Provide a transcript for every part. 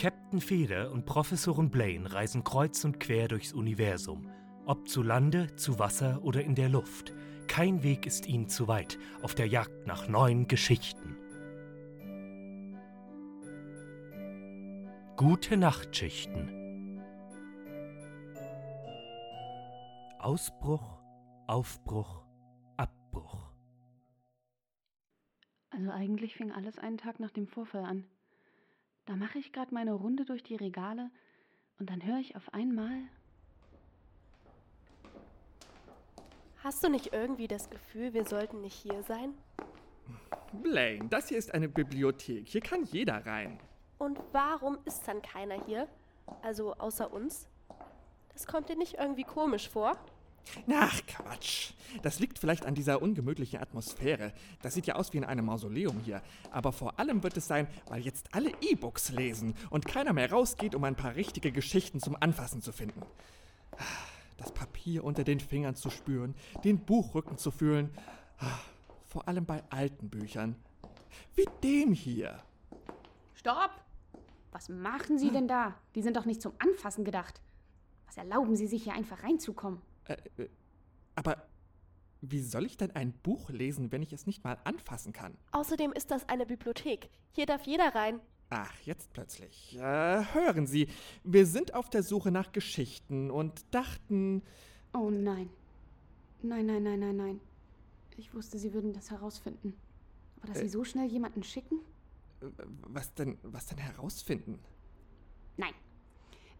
Captain Feder und Professorin Blaine reisen kreuz und quer durchs Universum. Ob zu Lande, zu Wasser oder in der Luft. Kein Weg ist ihnen zu weit auf der Jagd nach neuen Geschichten. Gute Nachtschichten. Ausbruch, Aufbruch, Abbruch. Also eigentlich fing alles einen Tag nach dem Vorfall an. Da mache ich gerade meine Runde durch die Regale und dann höre ich auf einmal. Hast du nicht irgendwie das Gefühl, wir sollten nicht hier sein? Blaine, das hier ist eine Bibliothek. Hier kann jeder rein. Und warum ist dann keiner hier? Also außer uns? Das kommt dir nicht irgendwie komisch vor? Ach, Quatsch. Das liegt vielleicht an dieser ungemütlichen Atmosphäre. Das sieht ja aus wie in einem Mausoleum hier. Aber vor allem wird es sein, weil jetzt alle E-Books lesen und keiner mehr rausgeht, um ein paar richtige Geschichten zum Anfassen zu finden. Das Papier unter den Fingern zu spüren, den Buchrücken zu fühlen. Vor allem bei alten Büchern. Wie dem hier. Stopp! Was machen Sie denn da? Die sind doch nicht zum Anfassen gedacht. Was erlauben Sie sich hier einfach reinzukommen? Äh, äh, aber wie soll ich denn ein Buch lesen, wenn ich es nicht mal anfassen kann? Außerdem ist das eine Bibliothek. Hier darf jeder rein. Ach, jetzt plötzlich. Äh, hören Sie, wir sind auf der Suche nach Geschichten und dachten. Oh nein. Nein, nein, nein, nein, nein. Ich wusste, Sie würden das herausfinden. Aber dass Äh. Sie so schnell jemanden schicken? äh, Was denn, was denn herausfinden? Nein.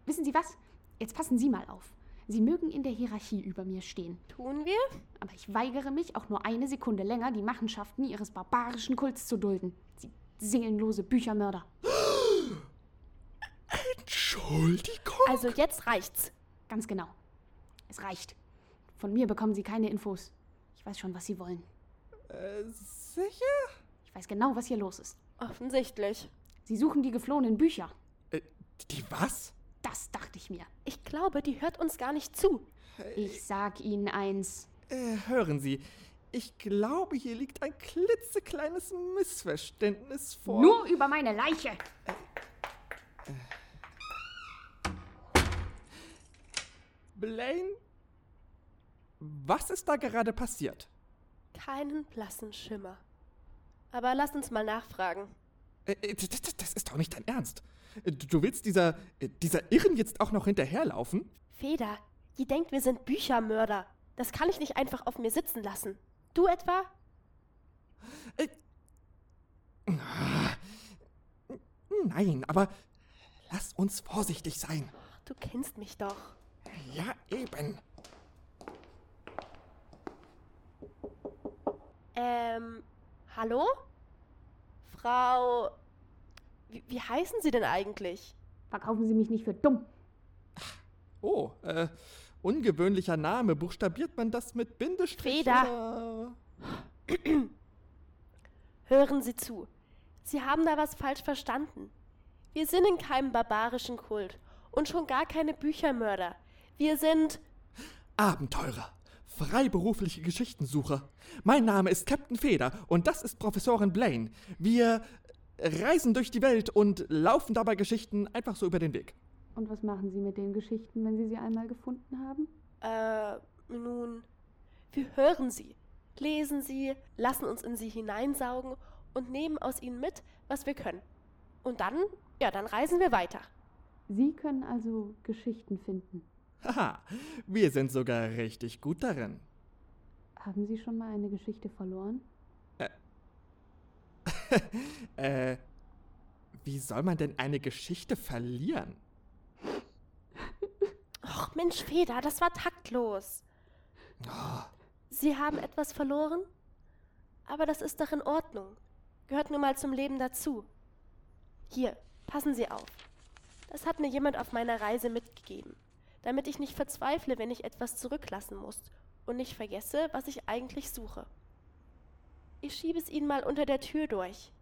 Wissen Sie was? Jetzt passen Sie mal auf. Sie mögen in der Hierarchie über mir stehen. Tun wir? Aber ich weigere mich, auch nur eine Sekunde länger die Machenschaften Ihres barbarischen Kults zu dulden. Sie seelenlose Büchermörder. Entschuldigung? Also jetzt reicht's. Ganz genau. Es reicht. Von mir bekommen Sie keine Infos. Ich weiß schon, was Sie wollen. Äh, sicher? Ich weiß genau, was hier los ist. Offensichtlich. Sie suchen die geflohenen Bücher. Äh, die was? Ich mir. Ich glaube, die hört uns gar nicht zu. Ich sag Ihnen eins. Äh, hören Sie, ich glaube, hier liegt ein klitzekleines Missverständnis vor. Nur über meine Leiche. Blaine? Was ist da gerade passiert? Keinen blassen Schimmer. Aber lass uns mal nachfragen. Äh, äh, das, ist doch nicht dein Ernst. Äh, Du willst dieser, dieser Irren jetzt auch noch hinterherlaufen? Feder, die denkt, wir sind Büchermörder. Das kann ich nicht einfach auf mir sitzen lassen. Du etwa? Nein, aber lass uns vorsichtig sein. Du kennst mich doch. Ja, eben. Ähm, hallo? Frau. Wie, wie heißen Sie denn eigentlich? Verkaufen Sie mich nicht für dumm. Oh, äh, ungewöhnlicher Name. Buchstabiert man das mit Bindestrich? Feder. oder? Hören Sie zu. Sie haben da was falsch verstanden. Wir sind in keinem barbarischen Kult und schon gar keine Büchermörder. Wir sind. Abenteurer. Freiberufliche Geschichtensucher. Mein Name ist Captain Feder und das ist Professorin Blaine. Wir reisen durch die Welt und laufen dabei Geschichten einfach so über den Weg. Und was machen Sie mit den Geschichten, wenn Sie sie einmal gefunden haben? Äh, nun. Wir hören sie, lesen sie, lassen uns in sie hineinsaugen und nehmen aus ihnen mit, was wir können. Und dann, ja, dann reisen wir weiter. Sie können also Geschichten finden. Haha, wir sind sogar richtig gut darin. Haben Sie schon mal eine Geschichte verloren? Äh, wie soll man denn eine Geschichte verlieren? Och, Mensch, Feder, das war taktlos. Sie haben etwas verloren? Aber das ist doch in Ordnung. Gehört nun mal zum Leben dazu. Hier, passen Sie auf. Das hat mir jemand auf meiner Reise mitgegeben, damit ich nicht verzweifle, wenn ich etwas zurücklassen muss und nicht vergesse, was ich eigentlich suche. Ich schiebe es Ihnen mal unter der Tür durch.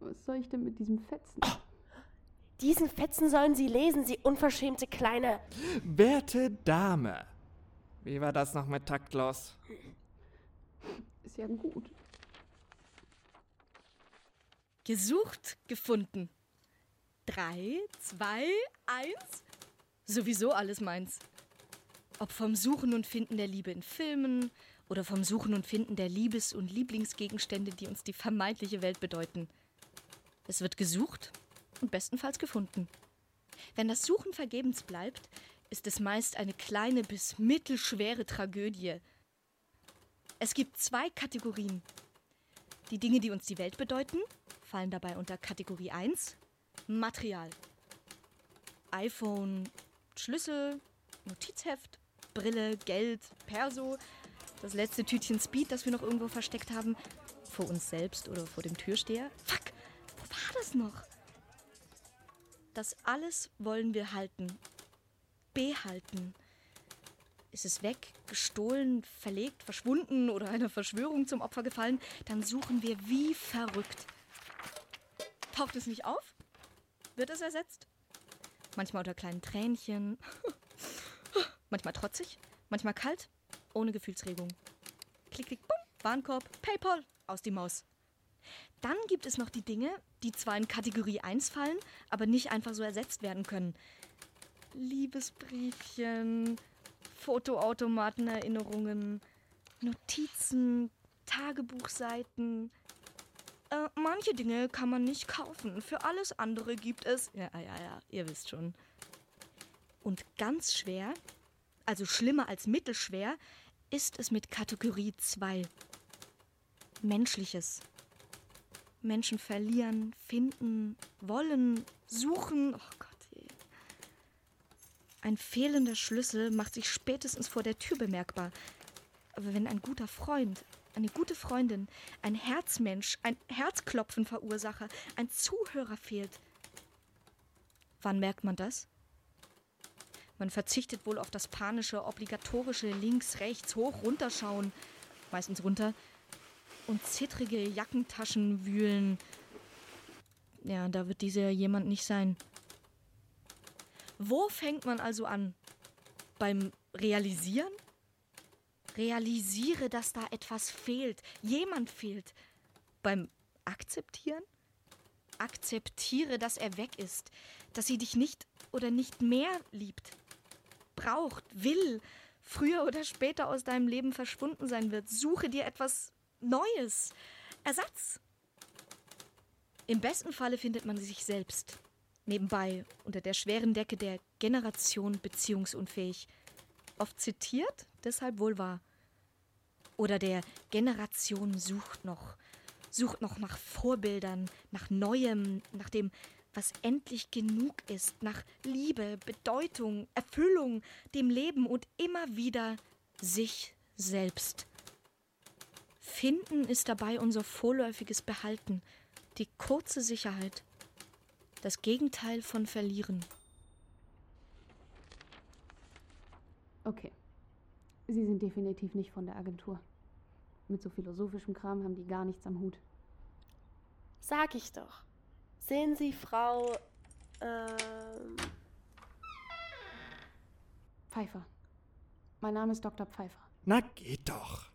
Was soll ich denn mit diesem Fetzen? Diesen Fetzen sollen Sie lesen, Sie unverschämte kleine. Werte Dame. Wie war das noch mit taktlos? Ist ja gut. Gesucht, gefunden. Drei, zwei, eins. Sowieso alles meins. Ob vom Suchen und Finden der Liebe in Filmen oder vom Suchen und Finden der Liebes- und Lieblingsgegenstände, die uns die vermeintliche Welt bedeuten. Es wird gesucht und bestenfalls gefunden. Wenn das Suchen vergebens bleibt, ist es meist eine kleine bis mittelschwere Tragödie. Es gibt zwei Kategorien. Die Dinge, die uns die Welt bedeuten, fallen dabei unter Kategorie 1 Material. iPhone, Schlüssel, Notizheft, Brille, Geld, Perso, das letzte Tütchen Speed, das wir noch irgendwo versteckt haben, vor uns selbst oder vor dem Türsteher. Fuck, wo war das noch? Das alles wollen wir halten. Behalten. Ist es weg, gestohlen, verlegt, verschwunden oder einer Verschwörung zum Opfer gefallen, dann suchen wir wie verrückt. Taucht es nicht auf? Wird es ersetzt? Manchmal unter kleinen Tränchen. manchmal trotzig, manchmal kalt, ohne Gefühlsregung. Klick, klick, bumm, Warenkorb, PayPal, aus die Maus. Dann gibt es noch die Dinge, die zwar in Kategorie 1 fallen, aber nicht einfach so ersetzt werden können. Liebesbriefchen, Fotoautomatenerinnerungen, Notizen, Tagebuchseiten. Äh, manche Dinge kann man nicht kaufen. Für alles andere gibt es. Ja, ja, ja, ihr wisst schon. Und ganz schwer, also schlimmer als mittelschwer, ist es mit Kategorie 2. Menschliches. Menschen verlieren, finden, wollen, suchen. Oh Gott. Ey. Ein fehlender Schlüssel macht sich spätestens vor der Tür bemerkbar. Aber wenn ein guter Freund, eine gute Freundin, ein Herzmensch, ein Herzklopfenverursacher, ein Zuhörer fehlt, wann merkt man das? Man verzichtet wohl auf das panische, obligatorische links, rechts, hoch, runterschauen. Meistens runter, und zittrige Jackentaschen wühlen. Ja, da wird dieser jemand nicht sein. Wo fängt man also an? Beim Realisieren? Realisiere, dass da etwas fehlt, jemand fehlt. Beim Akzeptieren? Akzeptiere, dass er weg ist, dass sie dich nicht oder nicht mehr liebt, braucht, will, früher oder später aus deinem Leben verschwunden sein wird. Suche dir etwas Neues, Ersatz. Im besten Falle findet man sich selbst. Nebenbei, unter der schweren Decke der Generation beziehungsunfähig. Oft zitiert, deshalb wohl wahr. Oder der Generation sucht noch. Sucht noch nach Vorbildern, nach Neuem, nach dem, was endlich genug ist, nach Liebe, Bedeutung, Erfüllung, dem Leben und immer wieder sich selbst. Finden ist dabei unser vorläufiges Behalten, die kurze Sicherheit, das Gegenteil von Verlieren. Okay. Sie sind definitiv nicht von der Agentur. Mit so philosophischem Kram haben die gar nichts am Hut. Sag ich doch. Sehen Sie, Frau. Ähm. Pfeiffer. Mein Name ist Dr. Pfeiffer. Na, geht doch.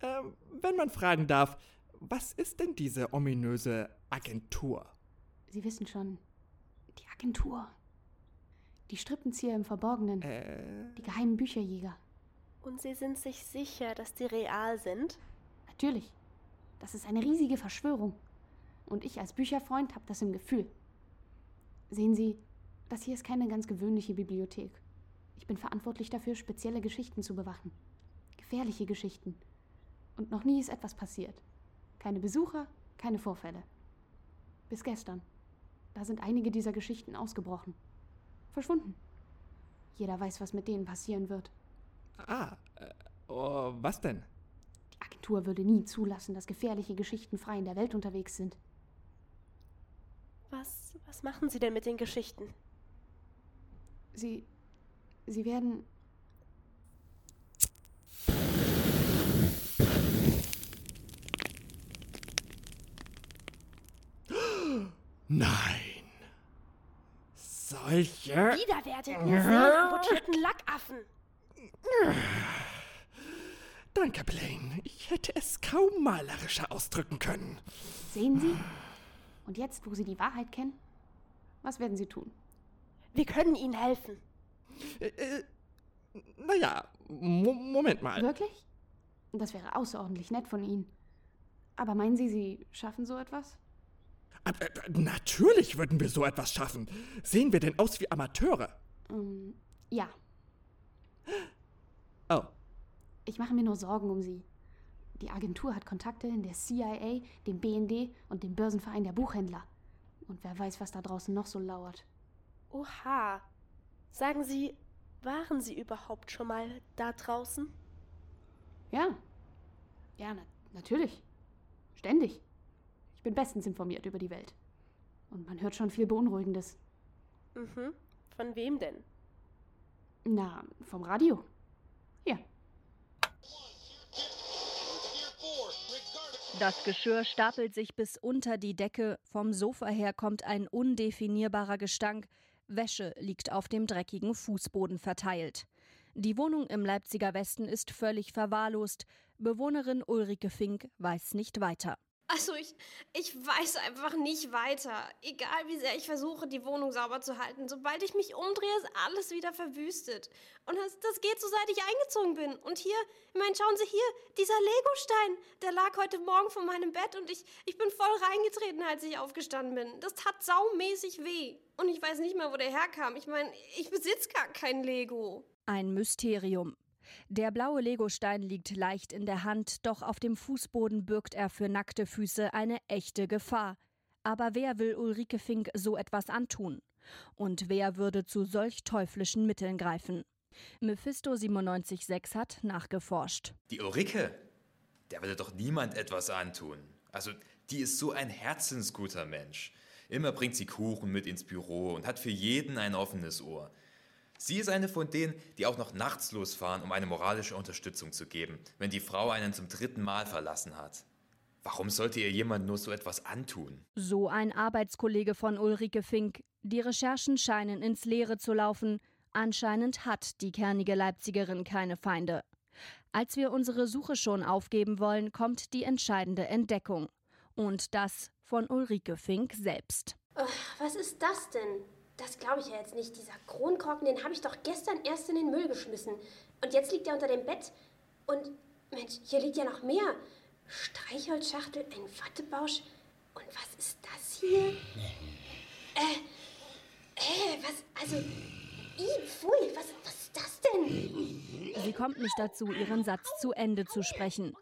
Ähm, wenn man fragen darf, was ist denn diese ominöse Agentur? Sie wissen schon. Die Agentur. Die Strippenzieher im Verborgenen. Äh, Die geheimen Bücherjäger. Und Sie sind sich sicher, dass die real sind? Natürlich. Das ist eine riesige Verschwörung. Und ich als Bücherfreund habe das im Gefühl. Sehen Sie, das hier ist keine ganz gewöhnliche Bibliothek. Ich bin verantwortlich dafür, spezielle Geschichten zu bewachen. Gefährliche Geschichten. Und noch nie ist etwas passiert. Keine Besucher, keine Vorfälle. Bis gestern. Da sind einige dieser Geschichten ausgebrochen. Verschwunden. Jeder weiß, was mit denen passieren wird. ah, äh, oh, was denn? Die Agentur würde nie zulassen, dass gefährliche Geschichten frei in der Welt unterwegs sind. Was, was machen Sie denn mit den Geschichten? Sie. Sie werden. Nein. Solche. Widerwärtigen, seelenmutierten Lackaffen. Danke, Blaine. Ich hätte es kaum malerischer ausdrücken können. Sehen Sie? Und jetzt, wo Sie die Wahrheit kennen, was werden Sie tun? Wir können Ihnen helfen. Äh, äh, naja, Mo Moment mal. Wirklich? Das wäre außerordentlich nett von Ihnen. Aber meinen Sie, Sie schaffen so etwas? Äh, natürlich würden wir so etwas schaffen. Sehen wir denn aus wie Amateure? Ähm, ja. Oh. Ich mache mir nur Sorgen um Sie. Die Agentur hat Kontakte in der CIA, dem BND und dem Börsenverein der Buchhändler. Und wer weiß, was da draußen noch so lauert. Oha. Sagen Sie, waren Sie überhaupt schon mal da draußen? Ja. Ja, na natürlich. Ständig. Ich bin bestens informiert über die Welt. Und man hört schon viel Beunruhigendes. Mhm. Von wem denn? Na, vom Radio. Ja. Das Geschirr stapelt sich bis unter die Decke, vom Sofa her kommt ein undefinierbarer Gestank, Wäsche liegt auf dem dreckigen Fußboden verteilt. Die Wohnung im Leipziger Westen ist völlig verwahrlost. Bewohnerin Ulrike Fink weiß nicht weiter. Also ich, ich weiß einfach nicht weiter. Egal wie sehr ich versuche, die Wohnung sauber zu halten, sobald ich mich umdrehe, ist alles wieder verwüstet. Und das, das geht so, seit ich eingezogen bin. Und hier, ich meine, schauen Sie hier, dieser Legostein, der lag heute Morgen vor meinem Bett und ich, ich bin voll reingetreten, als ich aufgestanden bin. Das tat saumäßig weh. Und ich weiß nicht mehr, wo der herkam. Ich meine, ich besitze gar kein Lego. Ein Mysterium. Der blaue Legostein liegt leicht in der Hand, doch auf dem Fußboden birgt er für nackte Füße eine echte Gefahr. Aber wer will Ulrike Fink so etwas antun? Und wer würde zu solch teuflischen Mitteln greifen? Mephisto 976 hat nachgeforscht. Die Ulrike? Der würde doch niemand etwas antun. Also, die ist so ein herzensguter Mensch. Immer bringt sie Kuchen mit ins Büro und hat für jeden ein offenes Ohr. Sie ist eine von denen, die auch noch nachts losfahren, um eine moralische Unterstützung zu geben, wenn die Frau einen zum dritten Mal verlassen hat. Warum sollte ihr jemand nur so etwas antun? So ein Arbeitskollege von Ulrike Fink. Die Recherchen scheinen ins Leere zu laufen. Anscheinend hat die kernige Leipzigerin keine Feinde. Als wir unsere Suche schon aufgeben wollen, kommt die entscheidende Entdeckung. Und das von Ulrike Fink selbst. was ist das denn? Das glaube ich ja jetzt nicht. Dieser Kronkorken, den habe ich doch gestern erst in den Müll geschmissen. Und jetzt liegt er unter dem Bett. Und Mensch, hier liegt ja noch mehr. Streichholzschachtel, ein Wattebausch. Und was ist das hier? Äh, äh, was, also, i, pfui, was, was das denn? Sie kommt nicht dazu, ihren Satz zu Ende zu sprechen.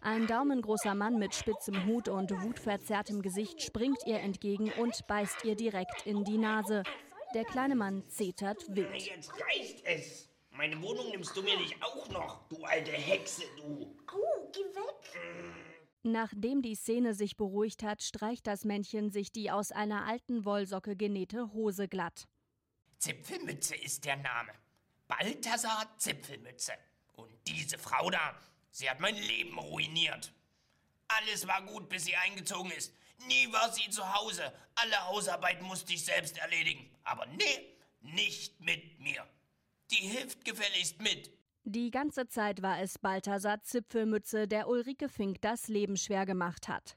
Ein daumengroßer Mann mit spitzem Hut und wutverzerrtem Gesicht springt ihr entgegen und beißt ihr direkt in die Nase. Der kleine Mann zetert wild. Jetzt reicht es. Meine Wohnung nimmst du mir nicht auch noch, du alte Hexe, du. Au, geh weg. Nachdem die Szene sich beruhigt hat, streicht das Männchen sich die aus einer alten Wollsocke genähte Hose glatt. Zipfelmütze ist der Name. Balthasar Zipfelmütze. Und diese Frau da, sie hat mein Leben ruiniert. Alles war gut, bis sie eingezogen ist. Nie war sie zu Hause. Alle Hausarbeit musste ich selbst erledigen. Aber nee, nicht mit mir. Die hilft gefälligst mit. Die ganze Zeit war es Balthasar Zipfelmütze, der Ulrike Fink das Leben schwer gemacht hat.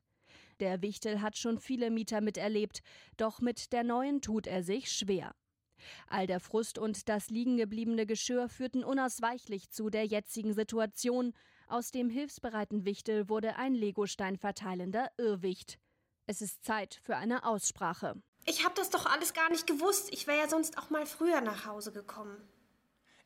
Der Wichtel hat schon viele Mieter miterlebt, doch mit der neuen tut er sich schwer. All der Frust und das liegengebliebene Geschirr führten unausweichlich zu der jetzigen Situation. Aus dem hilfsbereiten Wichtel wurde ein Legostein verteilender Irrwicht. Es ist Zeit für eine Aussprache. Ich habe das doch alles gar nicht gewusst. Ich wäre ja sonst auch mal früher nach Hause gekommen.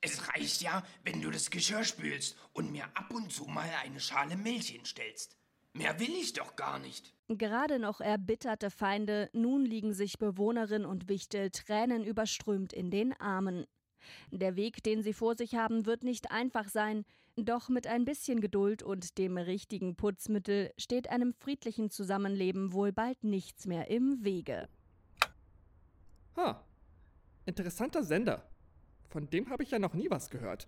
Es reicht ja, wenn du das Geschirr spülst und mir ab und zu mal eine Schale Milch hinstellst. Mehr will ich doch gar nicht. Gerade noch erbitterte Feinde, nun liegen sich Bewohnerin und Wichtel tränenüberströmt in den Armen. Der Weg, den sie vor sich haben, wird nicht einfach sein, doch mit ein bisschen Geduld und dem richtigen Putzmittel steht einem friedlichen Zusammenleben wohl bald nichts mehr im Wege. Ha, interessanter Sender. Von dem habe ich ja noch nie was gehört.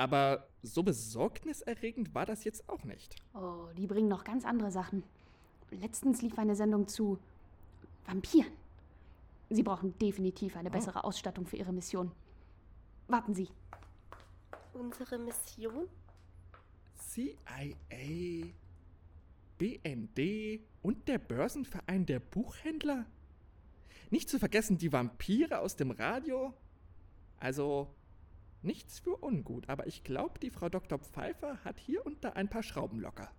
Aber so besorgniserregend war das jetzt auch nicht. Oh, die bringen noch ganz andere Sachen. Letztens lief eine Sendung zu Vampiren. Sie brauchen definitiv eine bessere Ausstattung für Ihre Mission. Warten Sie. Unsere Mission? CIA. BND und der Börsenverein der Buchhändler? Nicht zu vergessen die Vampire aus dem Radio? Also, nichts für ungut, aber ich glaube, die Frau Dr. Pfeiffer hat hier und da ein paar Schrauben locker.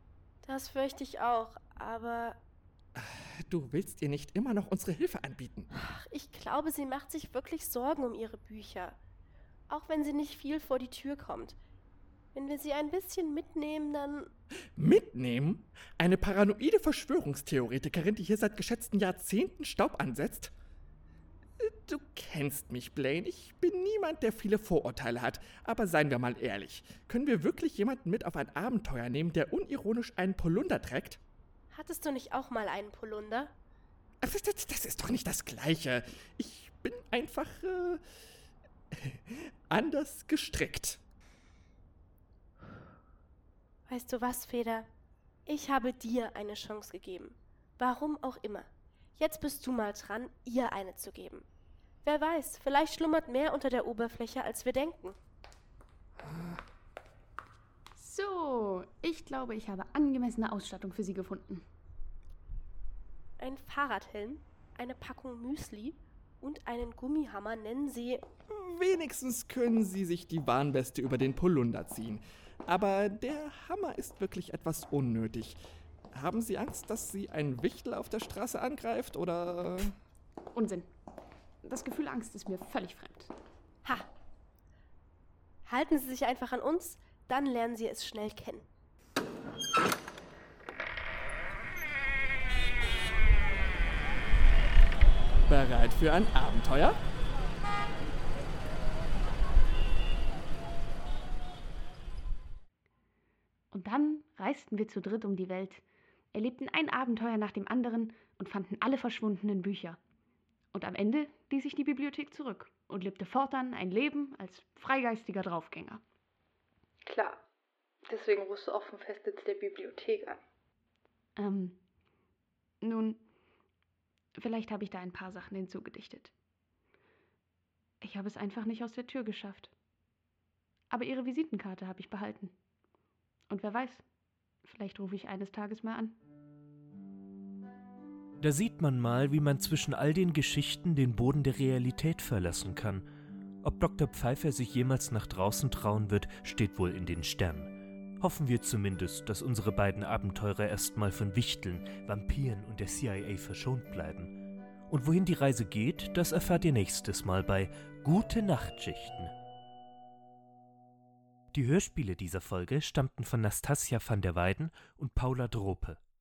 Das fürchte ich auch, aber Du willst ihr nicht immer noch unsere Hilfe anbieten. ach, ich glaube, sie macht sich wirklich Sorgen um ihre Bücher. Auch wenn sie nicht viel vor die Tür kommt. Wenn wir sie ein bisschen mitnehmen, dann. Mitnehmen? Eine paranoide Verschwörungstheoretikerin, die hier seit geschätzten Jahrzehnten Staub ansetzt? Du kennst mich, Blaine. Ich bin niemand, der viele Vorurteile hat. Aber seien wir mal ehrlich. Können wir wirklich jemanden mit auf ein Abenteuer nehmen, der unironisch einen Polunder trägt? Hattest du nicht auch mal einen Polunder? Das, das, das ist doch nicht das Gleiche. Ich bin einfach äh, anders gestrickt. Weißt du was, Feder? Ich habe dir eine Chance gegeben. Warum auch immer. Jetzt bist du mal dran, ihr eine zu geben. Wer weiß, vielleicht schlummert mehr unter der Oberfläche, als wir denken. So, ich glaube, ich habe angemessene Ausstattung für Sie gefunden. Ein Fahrradhelm, eine Packung Müsli und einen Gummihammer nennen sie. Wenigstens können sie sich die Warnweste über den Polunder ziehen. Aber der Hammer ist wirklich etwas unnötig. Haben Sie Angst, dass Sie ein Wichtel auf der Straße angreift oder... Unsinn. Das Gefühl Angst ist mir völlig fremd. Ha! Halten Sie sich einfach an uns, dann lernen Sie es schnell kennen. Bereit für ein Abenteuer? Und dann reisten wir zu dritt um die Welt, erlebten ein Abenteuer nach dem anderen und fanden alle verschwundenen Bücher. Und am Ende ließ ich die Bibliothek zurück und lebte fortan ein Leben als freigeistiger Draufgänger. Klar. Deswegen rufst du auch vom Festsitz der Bibliothek an. Ähm, nun, vielleicht habe ich da ein paar Sachen hinzugedichtet. Ich habe es einfach nicht aus der Tür geschafft. Aber Ihre Visitenkarte habe ich behalten. Und wer weiß, vielleicht rufe ich eines Tages mal an. Da sieht man mal, wie man zwischen all den Geschichten den Boden der Realität verlassen kann. Ob Dr. Pfeiffer sich jemals nach draußen trauen wird, steht wohl in den Sternen. Hoffen wir zumindest, dass unsere beiden Abenteurer erstmal von Wichteln, Vampiren und der CIA verschont bleiben. Und wohin die Reise geht, das erfahrt ihr nächstes Mal bei Gute Nachtschichten. Die Hörspiele dieser Folge stammten von Nastasia van der Weiden und Paula Drope.